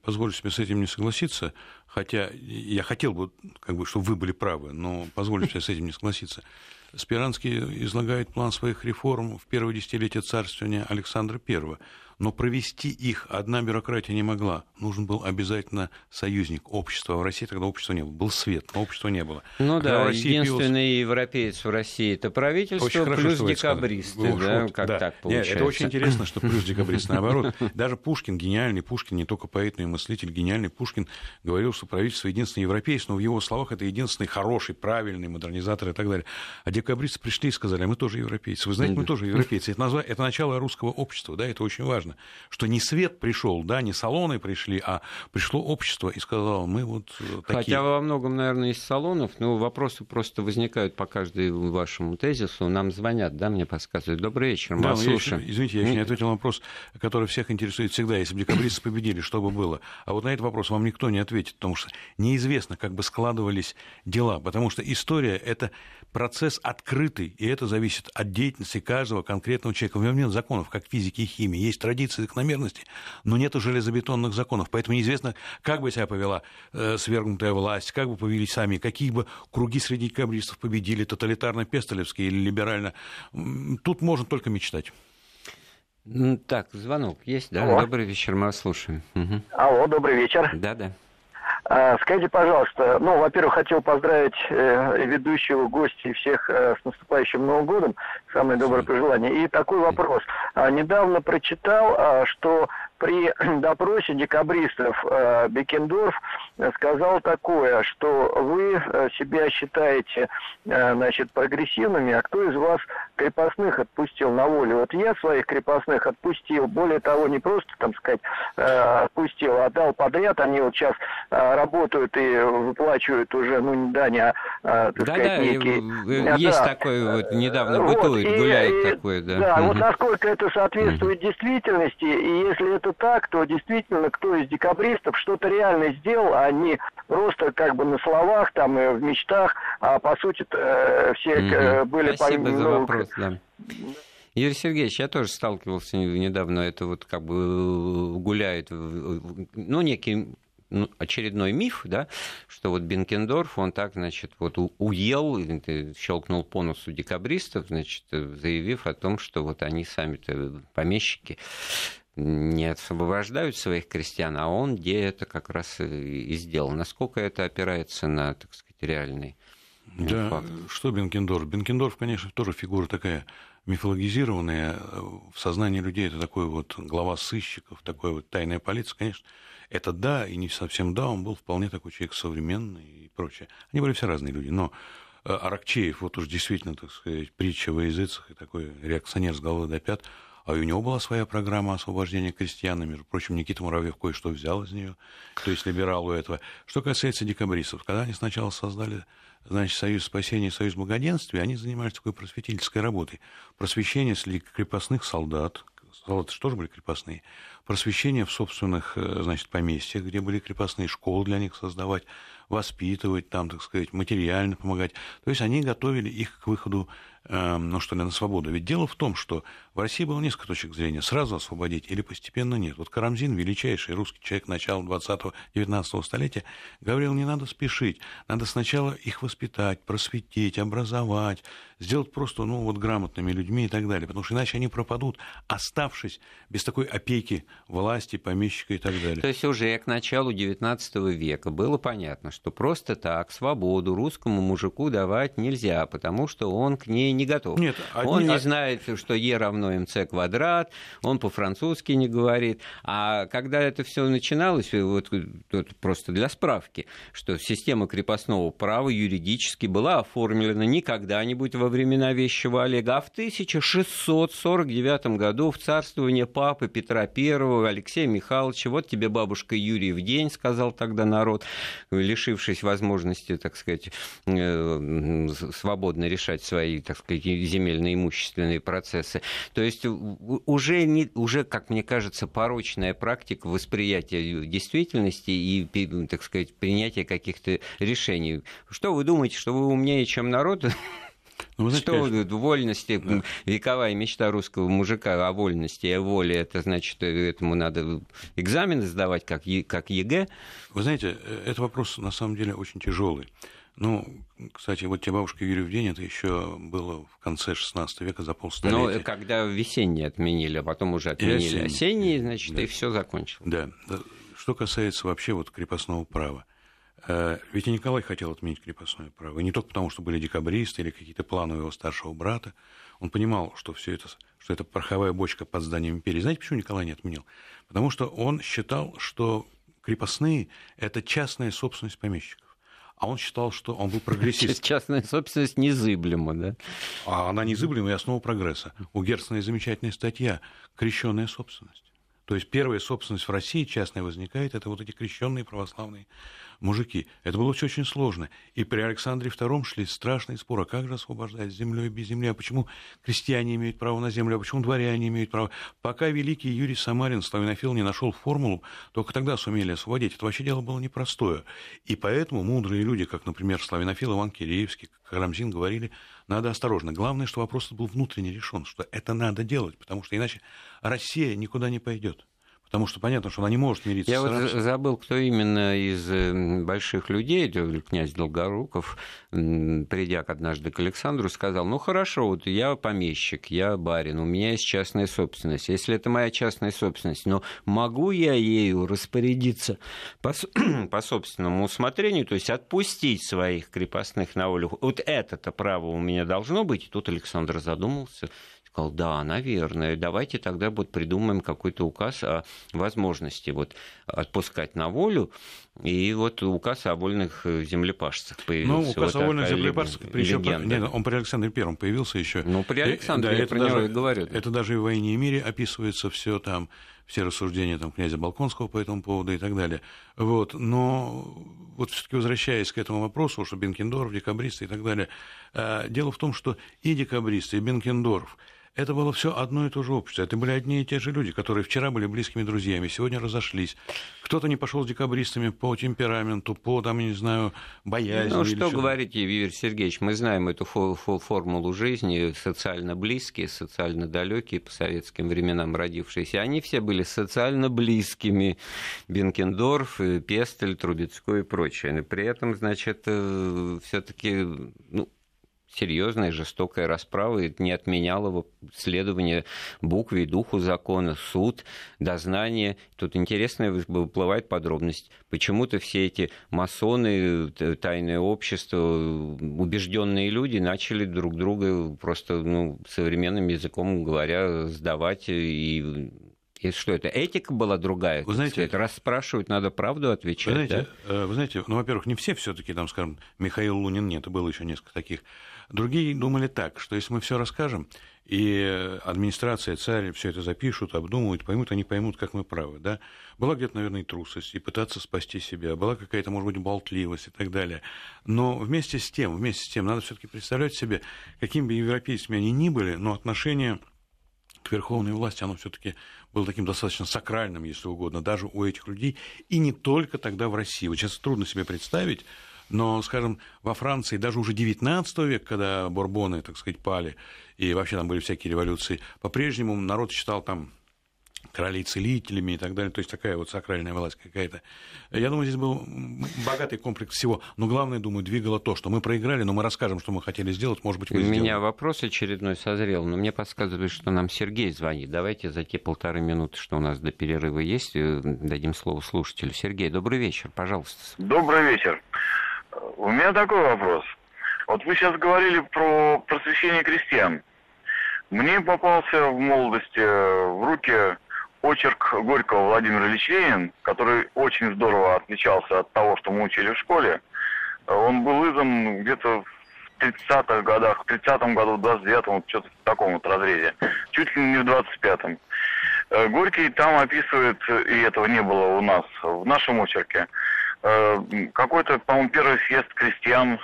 позволю себе с этим не согласиться, хотя я хотел бы, как бы, чтобы вы были правы, но позволю себе с этим не согласиться. Спиранский излагает план своих реформ в первое десятилетие царствования Александра I но провести их одна бюрократия не могла. Нужен был обязательно союзник общества. В России тогда общества не было. Был свет, но общества не было. Ну Когда да, единственный пилось... европеец в России это правительство очень хорошо, плюс декабристы. Да, как да. так получается. Нет, это очень интересно, что плюс декабристы. Наоборот, даже Пушкин, гениальный Пушкин, не только поэт, но и мыслитель, гениальный Пушкин, говорил, что правительство единственный европейец, но в его словах это единственный хороший, правильный модернизатор и так далее. А декабристы пришли и сказали, а мы тоже европейцы. Вы знаете, мы тоже европейцы. Это, назва... это начало русского общества, да, это очень важно что не свет пришел, да, не салоны пришли, а пришло общество и сказало, мы вот э, такие. Хотя во многом, наверное, из салонов, но вопросы просто возникают по каждому вашему тезису. Нам звонят, да, мне подсказывают. Добрый вечер, мы да, вас слушаем. Еще, извините, я еще не ответил на вопрос, который всех интересует всегда. Если бы декабристы победили, что бы было? А вот на этот вопрос вам никто не ответит, потому что неизвестно, как бы складывались дела, потому что история – это процесс открытый, и это зависит от деятельности каждого конкретного человека. В нем нет законов, как физики и химии. Есть традиции закономерности, но нет железобетонных законов. Поэтому неизвестно, как бы себя повела э, свергнутая власть, как бы повелись сами, какие бы круги среди декабристов победили, тоталитарно-пестолевские или либерально. Тут можно только мечтать. Так, звонок есть, да? Алло. Добрый вечер, мы вас слушаем. Угу. Алло, добрый вечер. Да, да. А, скажите, пожалуйста, ну, во-первых, хотел поздравить э, ведущего, гостя и всех э, с наступающим Новым годом. Самые добрые пожелания. И такой вопрос. А, недавно прочитал, а, что при допросе декабристов э, Бекендорф сказал такое, что вы э, себя считаете э, значит, прогрессивными, а кто из вас крепостных отпустил на волю? Вот я своих крепостных отпустил, более того, не просто, там сказать, отпустил отпустил, а дал подряд. Они вот сейчас работают и выплачивают уже, ну, не дань, а, а так да, сказать, да, некий... Да, есть да. такой вот, недавно бытует, вот, гуляет и, такой, да. Да, угу. вот насколько это соответствует угу. действительности, и если это так, то действительно кто из декабристов что-то реально сделал, а не просто как бы на словах, там, и в мечтах, а по сути э, все угу. были... Спасибо по, за ну, вопрос, да. Юрий Сергеевич, я тоже сталкивался недавно, это вот как бы э, гуляет, ну, некий ну, очередной миф, да, что вот Бенкендорф, он так, значит, вот уел, щелкнул по носу декабристов, значит, заявив о том, что вот они сами-то помещики не освобождают своих крестьян, а он где это как раз и сделал. Насколько это опирается на, так сказать, реальный да, факт? что Бенкендорф? Бенкендорф, конечно, тоже фигура такая мифологизированная в сознании людей. Это такой вот глава сыщиков, такой вот тайная полиция, конечно. Это да, и не совсем да, он был вполне такой человек современный и прочее. Они были все разные люди, но э, Аракчеев, вот уж действительно, так сказать, притча во языцах и такой реакционер с головы до пят, а у него была своя программа освобождения крестьян, между прочим, Никита Муравьев кое-что взял из нее, то есть либерал у этого. Что касается декабристов, когда они сначала создали значит, Союз спасения и Союз благоденствия, они занимались такой просветительской работой. Просвещение среди крепостных солдат, солдаты тоже были крепостные, просвещение в собственных, э, значит, поместьях, где были крепостные школы для них создавать, воспитывать там, так сказать, материально помогать. То есть они готовили их к выходу Эм, ну что ли, на свободу. Ведь дело в том, что в России было несколько точек зрения. Сразу освободить или постепенно нет. Вот Карамзин, величайший русский человек начала 20-19 столетия, говорил, не надо спешить. Надо сначала их воспитать, просветить, образовать, сделать просто, ну, вот грамотными людьми и так далее. Потому что иначе они пропадут, оставшись без такой опеки власти, помещика и так далее. То есть уже к началу XIX века было понятно, что просто так свободу русскому мужику давать нельзя, потому что он к ней не готов. Нет, одни... Он не знает, что Е равно МЦ квадрат, он по-французски не говорит. А когда это все начиналось, вот, вот просто для справки, что система крепостного права юридически была оформлена не когда-нибудь во времена Вещего Олега, а в 1649 году в царствование папы Петра I, Алексея Михайловича, вот тебе бабушка Юрий в день, сказал тогда народ, лишившись возможности, так сказать, э, свободно решать свои, так сказать, земельные имущественные процессы. То есть уже, не, уже, как мне кажется, порочная практика восприятия действительности и, так сказать, принятия каких-то решений. Что вы думаете, что вы умнее, чем народ? Ну, знаете, что конечно... вольности, да. вековая мечта русского мужика о вольности и о воле, это значит, этому надо экзамены сдавать, как, как ЕГЭ? Вы знаете, э, это вопрос на самом деле очень тяжелый. Ну, кстати, вот тебе бабушка Юрьев день, это еще было в конце XVI века, за полстолетия. Ну, когда весенние отменили, а потом уже отменили осенние, осенние значит, да. и все закончилось. Да. Что касается вообще вот крепостного права. Э, ведь и Николай хотел отменить крепостное право. И не только потому, что были декабристы или какие-то планы его старшего брата. Он понимал, что все это, что это пороховая бочка под зданием империи. Знаете, почему Николай не отменил? Потому что он считал, что крепостные – это частная собственность помещиков. А он считал, что он был прогрессист. Частная собственность незыблема, да? А она незыблема и основа прогресса. У Герцена замечательная статья «Крещенная собственность». То есть первая собственность в России частная возникает, это вот эти крещенные православные мужики. Это было все очень сложно. И при Александре II шли страшные споры, а как же освобождать землю и без земли, а почему крестьяне имеют право на землю, а почему дворяне имеют право. Пока великий Юрий Самарин, славянофил, не нашел формулу, только тогда сумели освободить. Это вообще дело было непростое. И поэтому мудрые люди, как, например, славянофил Иван Киреевский, Карамзин, говорили, надо осторожно. Главное, что вопрос был внутренне решен, что это надо делать, потому что иначе Россия никуда не пойдет. Потому что понятно, что она не может мириться Я вот забыл, кто именно из э, больших людей, князь Долгоруков, придя однажды к Александру, сказал, ну хорошо, вот я помещик, я барин, у меня есть частная собственность. Если это моя частная собственность, но могу я ею распорядиться по, по собственному усмотрению, то есть отпустить своих крепостных на волю? Вот это-то право у меня должно быть. И тут Александр задумался сказал, да, наверное, давайте тогда вот придумаем какой-то указ о возможности вот отпускать на волю, и вот указ о вольных э, землепашцах появился. Ну, указ вот о вольных землепашцах, причем нет, он при Александре Первом появился еще. Ну, при Александре, да, я про даже, него и говорю. Это даже и в «Войне и мире» описывается все там, все рассуждения там, князя Балконского по этому поводу и так далее. Вот. Но вот все-таки возвращаясь к этому вопросу, что Бенкендорф, декабристы и так далее, э, дело в том, что и декабристы, и Бенкендорф – это было все одно и то же общество. Это были одни и те же люди, которые вчера были близкими друзьями, сегодня разошлись. Кто-то не пошел с декабристами по темпераменту, по, там, не знаю, боязни. Ну, что говорите, Юрий Сергеевич, мы знаем эту фо- фо- формулу жизни, социально близкие, социально далекие, по советским временам родившиеся. Они все были социально близкими. Бенкендорф, Пестель, Трубецкой и прочее. Но при этом, значит, э, все-таки ну, серьезная жестокая расправа, и это не отменяло следование букве и духу закона, суд, дознание. Тут интересная выплывает подробность. Почему-то все эти масоны, тайное общество, убежденные люди начали друг друга просто ну, современным языком говоря сдавать и и что это? Этика была другая? Вы знаете, это раз спрашивают, надо правду отвечать. Вы знаете, да? Э, вы знаете ну, во-первых, не все все-таки, там, скажем, Михаил Лунин нет, было еще несколько таких. Другие думали так, что если мы все расскажем, и администрация, царь все это запишут, обдумают, поймут, они поймут, как мы правы. Да? Была где-то, наверное, и трусость, и пытаться спасти себя, была какая-то, может быть, болтливость и так далее. Но вместе с тем, вместе с тем, надо все-таки представлять себе, какими бы европейскими они ни были, но отношение к верховной власти, оно все-таки было таким достаточно сакральным, если угодно, даже у этих людей, и не только тогда в России. Вот сейчас трудно себе представить, но, скажем, во Франции даже уже XIX век, когда Бурбоны, так сказать, пали, и вообще там были всякие революции, по-прежнему народ считал там королей целителями и так далее, то есть такая вот сакральная власть какая-то. Я думаю, здесь был богатый комплекс всего, но главное, думаю, двигало то, что мы проиграли, но мы расскажем, что мы хотели сделать, может быть, вы У сделали. меня вопрос очередной созрел, но мне подсказывают, что нам Сергей звонит. Давайте за те полторы минуты, что у нас до перерыва есть, э, дадим слово слушателю. Сергей, добрый вечер, пожалуйста. Добрый вечер. У меня такой вопрос. Вот вы сейчас говорили про просвещение крестьян. Мне попался в молодости в руки очерк Горького Владимира Ильич который очень здорово отличался от того, что мы учили в школе. Он был издан где-то в 30-х годах, в 30-м году, в 29-м, что-то в таком вот разрезе. Чуть ли не в 25-м. Э, Горький там описывает, и этого не было у нас, в нашем очерке, Э, какой-то, по-моему, первый съезд крестьян, э,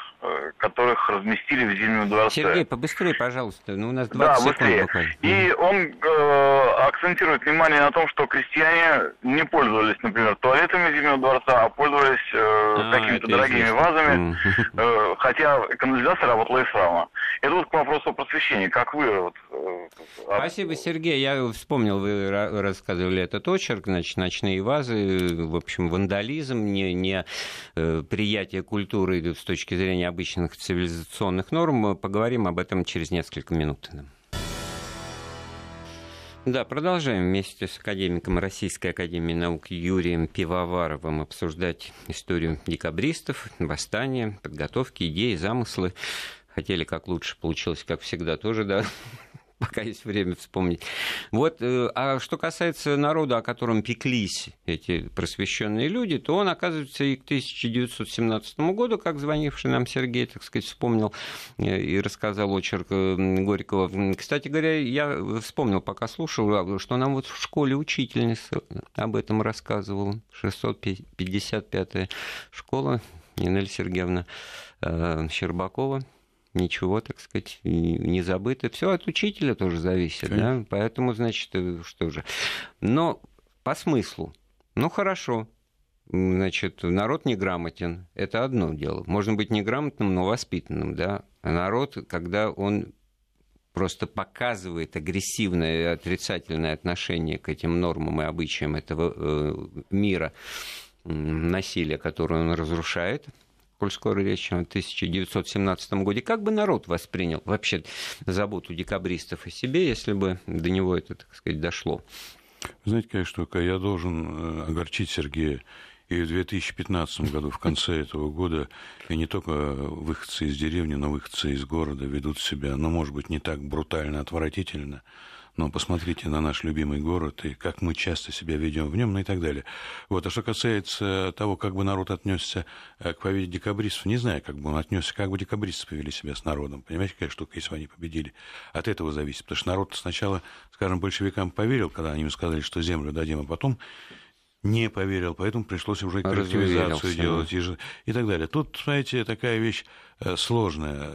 которых разместили в Зимнем дворце. Сергей, побыстрее, пожалуйста, ну, у нас 20 да, секунд быстрее. буквально. И он э, акцентирует внимание на том, что крестьяне не пользовались, например, туалетами Зимнего дворца, а пользовались э, а, какими-то дорогими известно. вазами, э, хотя канализация работала исправно. Это вот к вопросу просвещения. Как вы... Вот, э, Спасибо, Сергей. Я вспомнил, вы рассказывали этот очерк, значит, ночные вазы, в общем, вандализм, не, не э, приятие культуры с точки зрения обычных цивилизационных норм. Поговорим об этом через несколько минут. Да, продолжаем вместе с академиком Российской Академии Наук Юрием Пивоваровым обсуждать историю декабристов, восстания, подготовки, идеи, замыслы. Хотели как лучше, получилось как всегда тоже, да, пока есть время вспомнить. Вот, э, а что касается народа, о котором пеклись эти просвещенные люди, то он, оказывается, и к 1917 году, как звонивший нам Сергей, так сказать, вспомнил э, и рассказал очерк э, Горького. Кстати говоря, я вспомнил, пока слушал, что нам вот в школе учительница об этом рассказывала. 655-я школа, Нинель Сергеевна Щербакова ничего, так сказать, не забыто. Все от учителя тоже зависит, Конечно. да, поэтому, значит, э, что же. Но по смыслу, ну хорошо, значит, народ неграмотен, это одно дело. Можно быть неграмотным, но воспитанным, да. А народ, когда он просто показывает агрессивное и отрицательное отношение к этим нормам и обычаям этого э, мира, насилия, которое он разрушает, коль скоро речь о 1917 году, как бы народ воспринял вообще заботу декабристов о себе, если бы до него это, так сказать, дошло? Знаете, конечно, только я должен э, огорчить Сергея. И в 2015 году, в конце этого года, и не только выходцы из деревни, но выходцы из города ведут себя, ну, может быть, не так брутально, отвратительно, но посмотрите на наш любимый город и как мы часто себя ведем в нем, ну и так далее. Вот. А что касается того, как бы народ отнесся э, к победе декабристов, не знаю, как бы он отнесся, как бы декабристы повели себя с народом. Понимаете, какая штука, если бы они победили. От этого зависит. Потому что народ сначала, скажем, большевикам поверил, когда они им сказали, что землю дадим, а потом не поверил, поэтому пришлось уже коллективизацию делать и, и так далее. Тут, знаете, такая вещь сложная.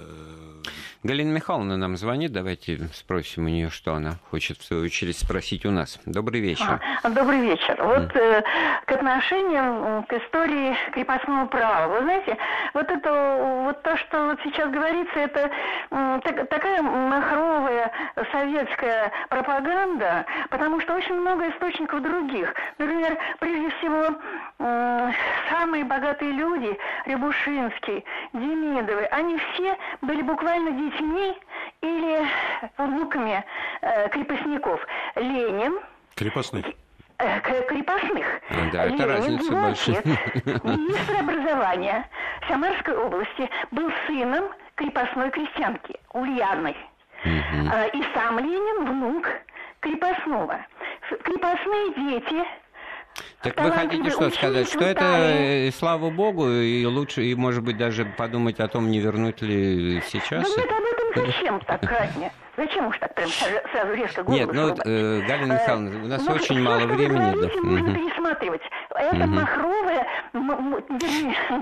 Галина Михайловна нам звонит, давайте спросим у нее, что она хочет в свою очередь спросить у нас. Добрый вечер. А, добрый вечер. Вот э, к отношениям к истории крепостного права. Вы знаете, вот это вот то, что вот сейчас говорится, это э, так, такая махровая советская пропаганда, потому что очень много источников других. Например, прежде всего, э, самые богатые люди, Рябушинский, Демидов, Ахмедовой, они все были буквально детьми или внуками э, крепостников. Ленин. Крепостных. Э, крепостных. Да, Ленин, это разница его большая. отец, министр образования Самарской области, был сыном крепостной крестьянки Ульяны. Э, и сам Ленин внук крепостного. Крепостные дети так вы хотите что сказать, что это, э, слава богу, и лучше, и может быть даже подумать о том, не вернуть ли сейчас? Да нет, об этом зачем так, Катя? Зачем уж так прям сразу резко голову Нет, ну, э, Галина Михайловна, у нас ну, очень мало времени. Говорите, да. можно пересматривать. Это угу. махровая,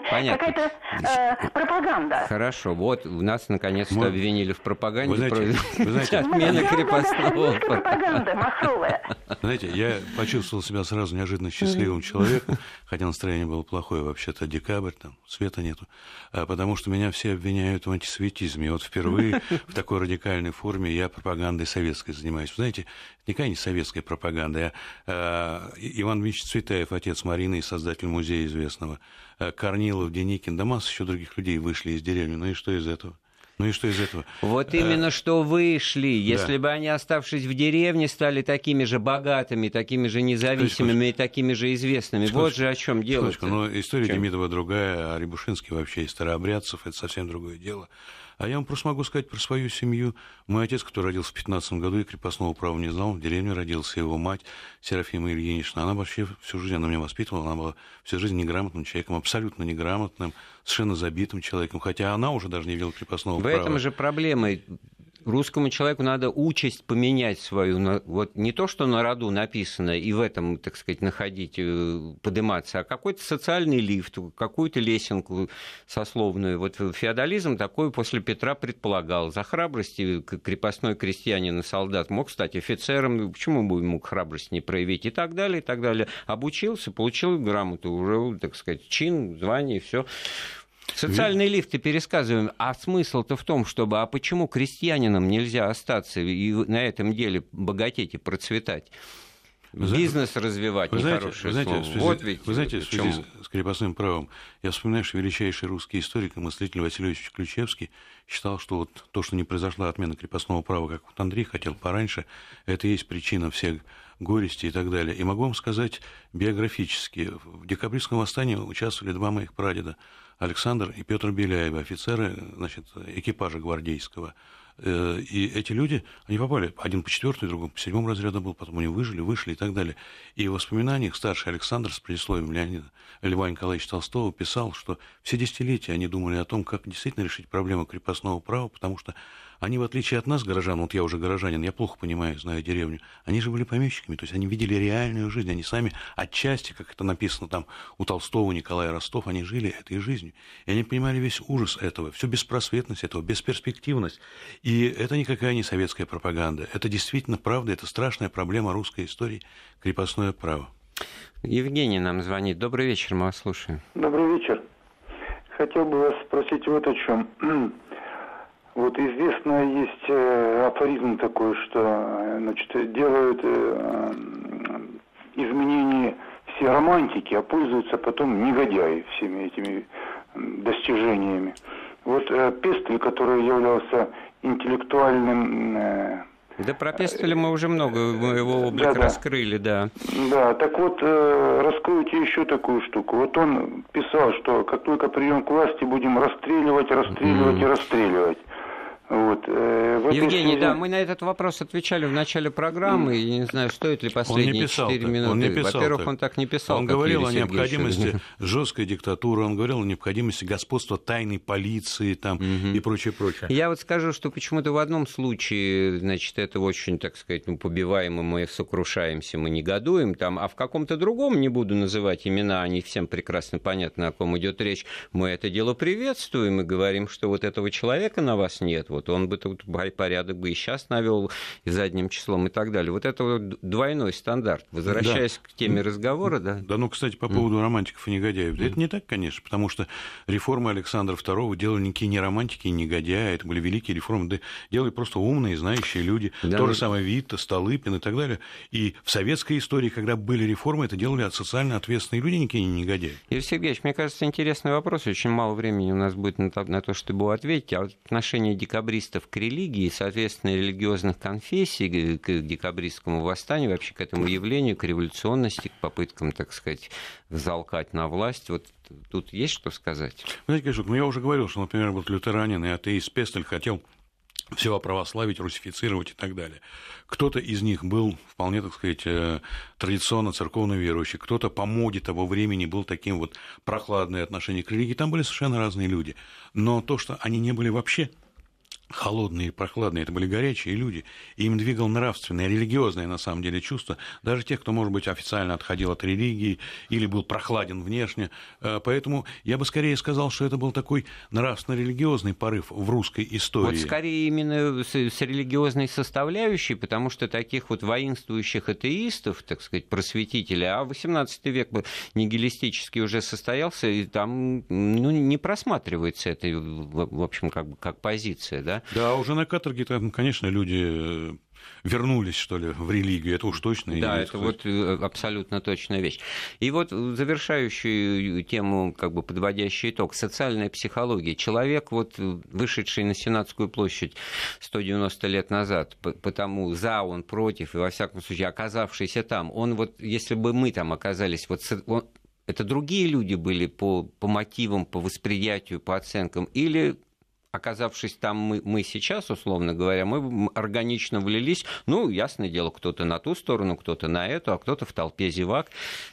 какая-то э, пропаганда. Хорошо, вот у нас наконец-то Мы... обвинили в пропаганде. Вы знаете, про... вы знаете отмена крепостного. пропаганда махровая. Знаете, я почувствовал себя сразу неожиданно счастливым человеком, хотя настроение было плохое, вообще-то декабрь, там света нету, а потому что меня все обвиняют в антисоветизме. Вот впервые в такой радикальной форме форме я пропагандой советской занимаюсь. Вы знаете, никакая не советская пропаганда. Я, э, Иван Ильич Цветаев, отец Марины и создатель музея известного, э, Корнилов, Деникин, да масса еще других людей вышли из деревни. Ну и что из этого? Ну и что из этого? Вот именно а, что вышли. Если да. бы они, оставшись в деревне, стали такими же богатыми, такими же независимыми и такими же известными. Секундочку. Вот же о чем дело. Но история Демидова другая, а Рябушинский вообще из старообрядцев, это совсем другое дело. А я вам просто могу сказать про свою семью. Мой отец, который родился в 15 году и крепостного права не знал, в деревне родился его мать Серафима Ильинична. Она вообще всю жизнь она меня воспитывала, она была всю жизнь неграмотным человеком, абсолютно неграмотным, совершенно забитым человеком, хотя она уже даже не видела крепостного в права. В этом же проблема русскому человеку надо участь поменять свою. Вот не то, что на роду написано, и в этом, так сказать, находить, э, подниматься, а какой-то социальный лифт, какую-то лесенку сословную. Вот феодализм такой после Петра предполагал. За храбрость крепостной крестьянин и солдат мог стать офицером, почему бы ему храбрость не проявить, и так далее, и так далее. Обучился, получил грамоту, уже, так сказать, чин, звание, все. Социальные Ведь... лифты пересказываем. А смысл-то в том, чтобы... А почему крестьянинам нельзя остаться и на этом деле богатеть и процветать? Вы Бизнес развивать, вы знаете, вы знаете, слово. Вот ведь вы знаете, в связи с крепостным правом, я вспоминаю, что величайший русский историк и мыслитель Василий Васильевич Ключевский считал, что вот то, что не произошла отмена крепостного права, как вот Андрей хотел пораньше, это и есть причина всех горести и так далее. И могу вам сказать биографически, в декабристском восстании участвовали два моих прадеда – Александр и Петр Беляевы, офицеры значит, экипажа гвардейского. Э, и эти люди, они попали, один по четвертому, другой по седьмому разряду был, потом они выжили, вышли и так далее. И в воспоминаниях старший Александр с предисловием Леонида Льва Николаевича Толстого писал, что все десятилетия они думали о том, как действительно решить проблему крепостного права, потому что они, в отличие от нас, горожан, вот я уже горожанин, я плохо понимаю, знаю деревню, они же были помещиками, то есть они видели реальную жизнь, они сами отчасти, как это написано там у Толстого, Николая Ростов, они жили этой жизнью. И они понимали весь ужас этого, всю беспросветность этого, бесперспективность. И это никакая не советская пропаганда. Это действительно правда, это страшная проблема русской истории, крепостное право. Евгений нам звонит. Добрый вечер, мы вас слушаем. Добрый вечер. Хотел бы вас спросить вот о чем. Вот известно есть э, афоризм такой, что э, значит, делают э, изменения все романтики, а пользуются потом негодяи всеми этими достижениями. Вот Пестель, который являлся интеллектуальным да про Пестеля мы уже много, мы его облик да, раскрыли, да. Да, так вот, э, раскройте еще такую штуку. Вот он писал, что как только прием к власти, будем расстреливать, расстреливать mm. и расстреливать. Вот, э, Евгений, связи... да, мы на этот вопрос отвечали в начале программы, и не знаю, стоит ли последние четыре минуты. Он не писал Во-первых, так. он так не писал. Он говорил о необходимости жесткой диктатуры, он говорил о необходимости господства тайной полиции там, угу. и прочее, прочее. Я вот скажу, что почему-то в одном случае, значит, это очень, так сказать, ну, побиваемо, мы сокрушаемся, мы негодуем, там, а в каком-то другом, не буду называть имена, они всем прекрасно понятны, о ком идет речь, мы это дело приветствуем и говорим, что вот этого человека на вас нет, вот вот он бы тут порядок бы и сейчас навел и задним числом и так далее. Вот это вот двойной стандарт. Возвращаясь да. к теме разговора, да. Да, ну, кстати, по поводу mm. романтиков и негодяев. Mm. Это не так, конечно, потому что реформы Александра II делали никакие не романтики и негодяи, это были великие реформы, да, делали просто умные, знающие люди. Да, То ну... же самое Витта, Столыпин и так далее. И в советской истории, когда были реформы, это делали от социально ответственные люди, никакие не негодяи. Юрий Сергеевич, мне кажется, интересный вопрос. Очень мало времени у нас будет на то, чтобы его ответить. А вот отношение декабря декабристов к религии, соответственно, религиозных конфессий, к декабристскому восстанию, вообще к этому явлению, к революционности, к попыткам, так сказать, залкать на власть. Вот тут есть что сказать? Знаете, Кашук, ну я уже говорил, что, например, вот лютеранин и атеист Пестель хотел всего православить, русифицировать и так далее. Кто-то из них был вполне, так сказать, э, традиционно церковно верующий, кто-то по моде того времени был таким вот прохладное отношение к религии. Там были совершенно разные люди. Но то, что они не были вообще холодные и прохладные, это были горячие люди, и им двигал нравственное, религиозное, на самом деле, чувство, даже тех, кто, может быть, официально отходил от религии или был прохладен внешне. Э, поэтому я бы скорее сказал, что это был такой нравственно-религиозный порыв в русской истории. Вот скорее именно с, с религиозной составляющей, потому что таких вот воинствующих атеистов, так сказать, просветителей, а 18 век нигилистически уже состоялся, и там ну, не просматривается это, в общем, как, бы, как позиция, да? Да? уже на каторге там, конечно, люди э, вернулись, что ли, в религию, это уж точно. Да, это вот э, абсолютно точная вещь. И вот завершающую тему, как бы подводящий итог, социальная психология. Человек, вот вышедший на Сенатскую площадь 190 лет назад, потому за он против, и во всяком случае оказавшийся там, он вот, если бы мы там оказались, вот он, это другие люди были по, по мотивам, по восприятию, по оценкам, или оказавшись там мы, мы сейчас, условно говоря, мы органично влились. Ну, ясное дело, кто-то на ту сторону, кто-то на эту, а кто-то в толпе зевак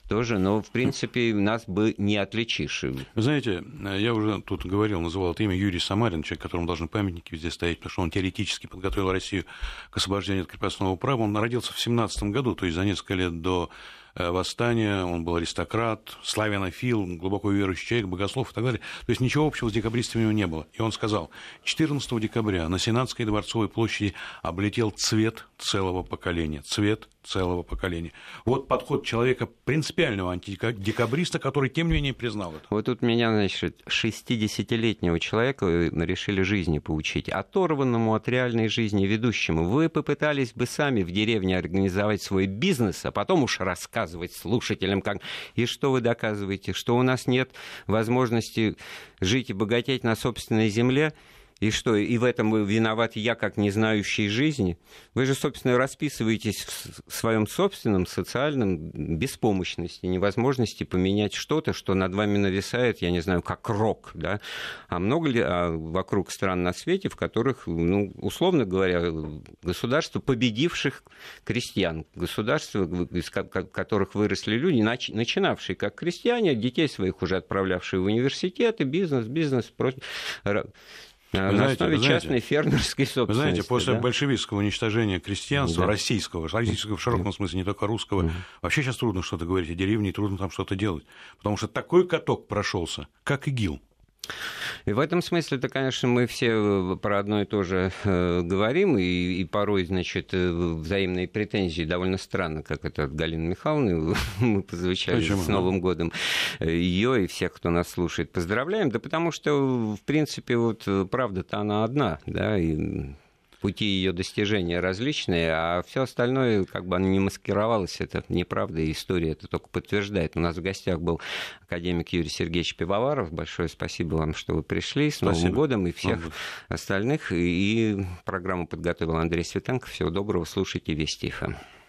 тоже. Но, в принципе, нас бы не отличишь. Вы знаете, я уже тут говорил, называл это имя Юрий Самарин, человек, которому должны памятники везде стоять, потому что он теоретически подготовил Россию к освобождению от крепостного права. Он родился в 17 году, то есть за несколько лет до Э, восстания, он был аристократ, славянофил, глубоко верующий человек, богослов и так далее. То есть ничего общего с декабристами у него не было. И он сказал, 14 декабря на Сенатской дворцовой площади облетел цвет целого поколения. Цвет целого поколения. Вот подход человека принципиального антидекабриста, который, тем не менее, признал это. Вот тут меня, значит, 60-летнего человека решили жизни поучить, оторванному от реальной жизни ведущему. Вы попытались бы сами в деревне организовать свой бизнес, а потом уж рассказывать слушателям, как... И что вы доказываете? Что у нас нет возможности жить и богатеть на собственной земле? И что, и в этом виноват я, как не знающий жизни? Вы же, собственно, расписываетесь в своем собственном социальном беспомощности, невозможности поменять что-то, что над вами нависает, я не знаю, как рок, да? А много ли а вокруг стран на свете, в которых, ну, условно говоря, государства победивших крестьян, государства, из которых выросли люди, начинавшие как крестьяне, детей своих уже отправлявшие в университеты, бизнес, бизнес, против на знаете, основе знаете, частной фермерской собственности. Вы знаете, после да? большевистского уничтожения крестьянства, да. российского, российского в широком смысле, не только русского, угу. вообще сейчас трудно что-то говорить о деревне, трудно там что-то делать. Потому что такой каток прошелся, как ИГИЛ. И в этом смысле, это, конечно, мы все э, про одно и то же э, говорим, и, и порой, значит, э, взаимные претензии довольно странно, как это от Галины Михайловны. Мы позвучали Почему? с Новым годом ее и всех, кто нас слушает, поздравляем, да потому что, в принципе, вот правда-то она одна, да, и пути ее достижения различные, а все остальное, как бы оно не маскировалось, это неправда, и история это только подтверждает. У нас в гостях был академик Юрий Сергеевич Пивоваров. Большое спасибо вам, что вы пришли. С спасибо. Новым годом и всех Новым. остальных. И программу подготовил Андрей Светенко. Всего доброго, слушайте Вести ФМ.